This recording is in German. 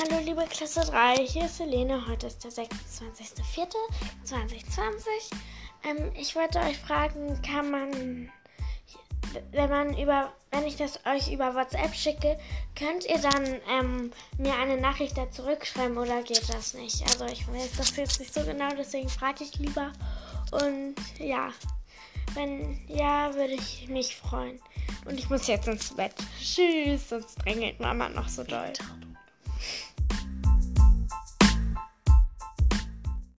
Hallo liebe Klasse 3, hier ist Helene. Heute ist der 26.04.2020. Ähm, ich wollte euch fragen, kann man, wenn man über, wenn ich das euch über WhatsApp schicke, könnt ihr dann ähm, mir eine Nachricht da zurückschreiben oder geht das nicht? Also ich weiß das jetzt nicht so genau, deswegen frage ich lieber. Und ja, wenn ja, würde ich mich freuen. Und ich muss jetzt ins Bett. Tschüss, sonst drängelt Mama noch so doll.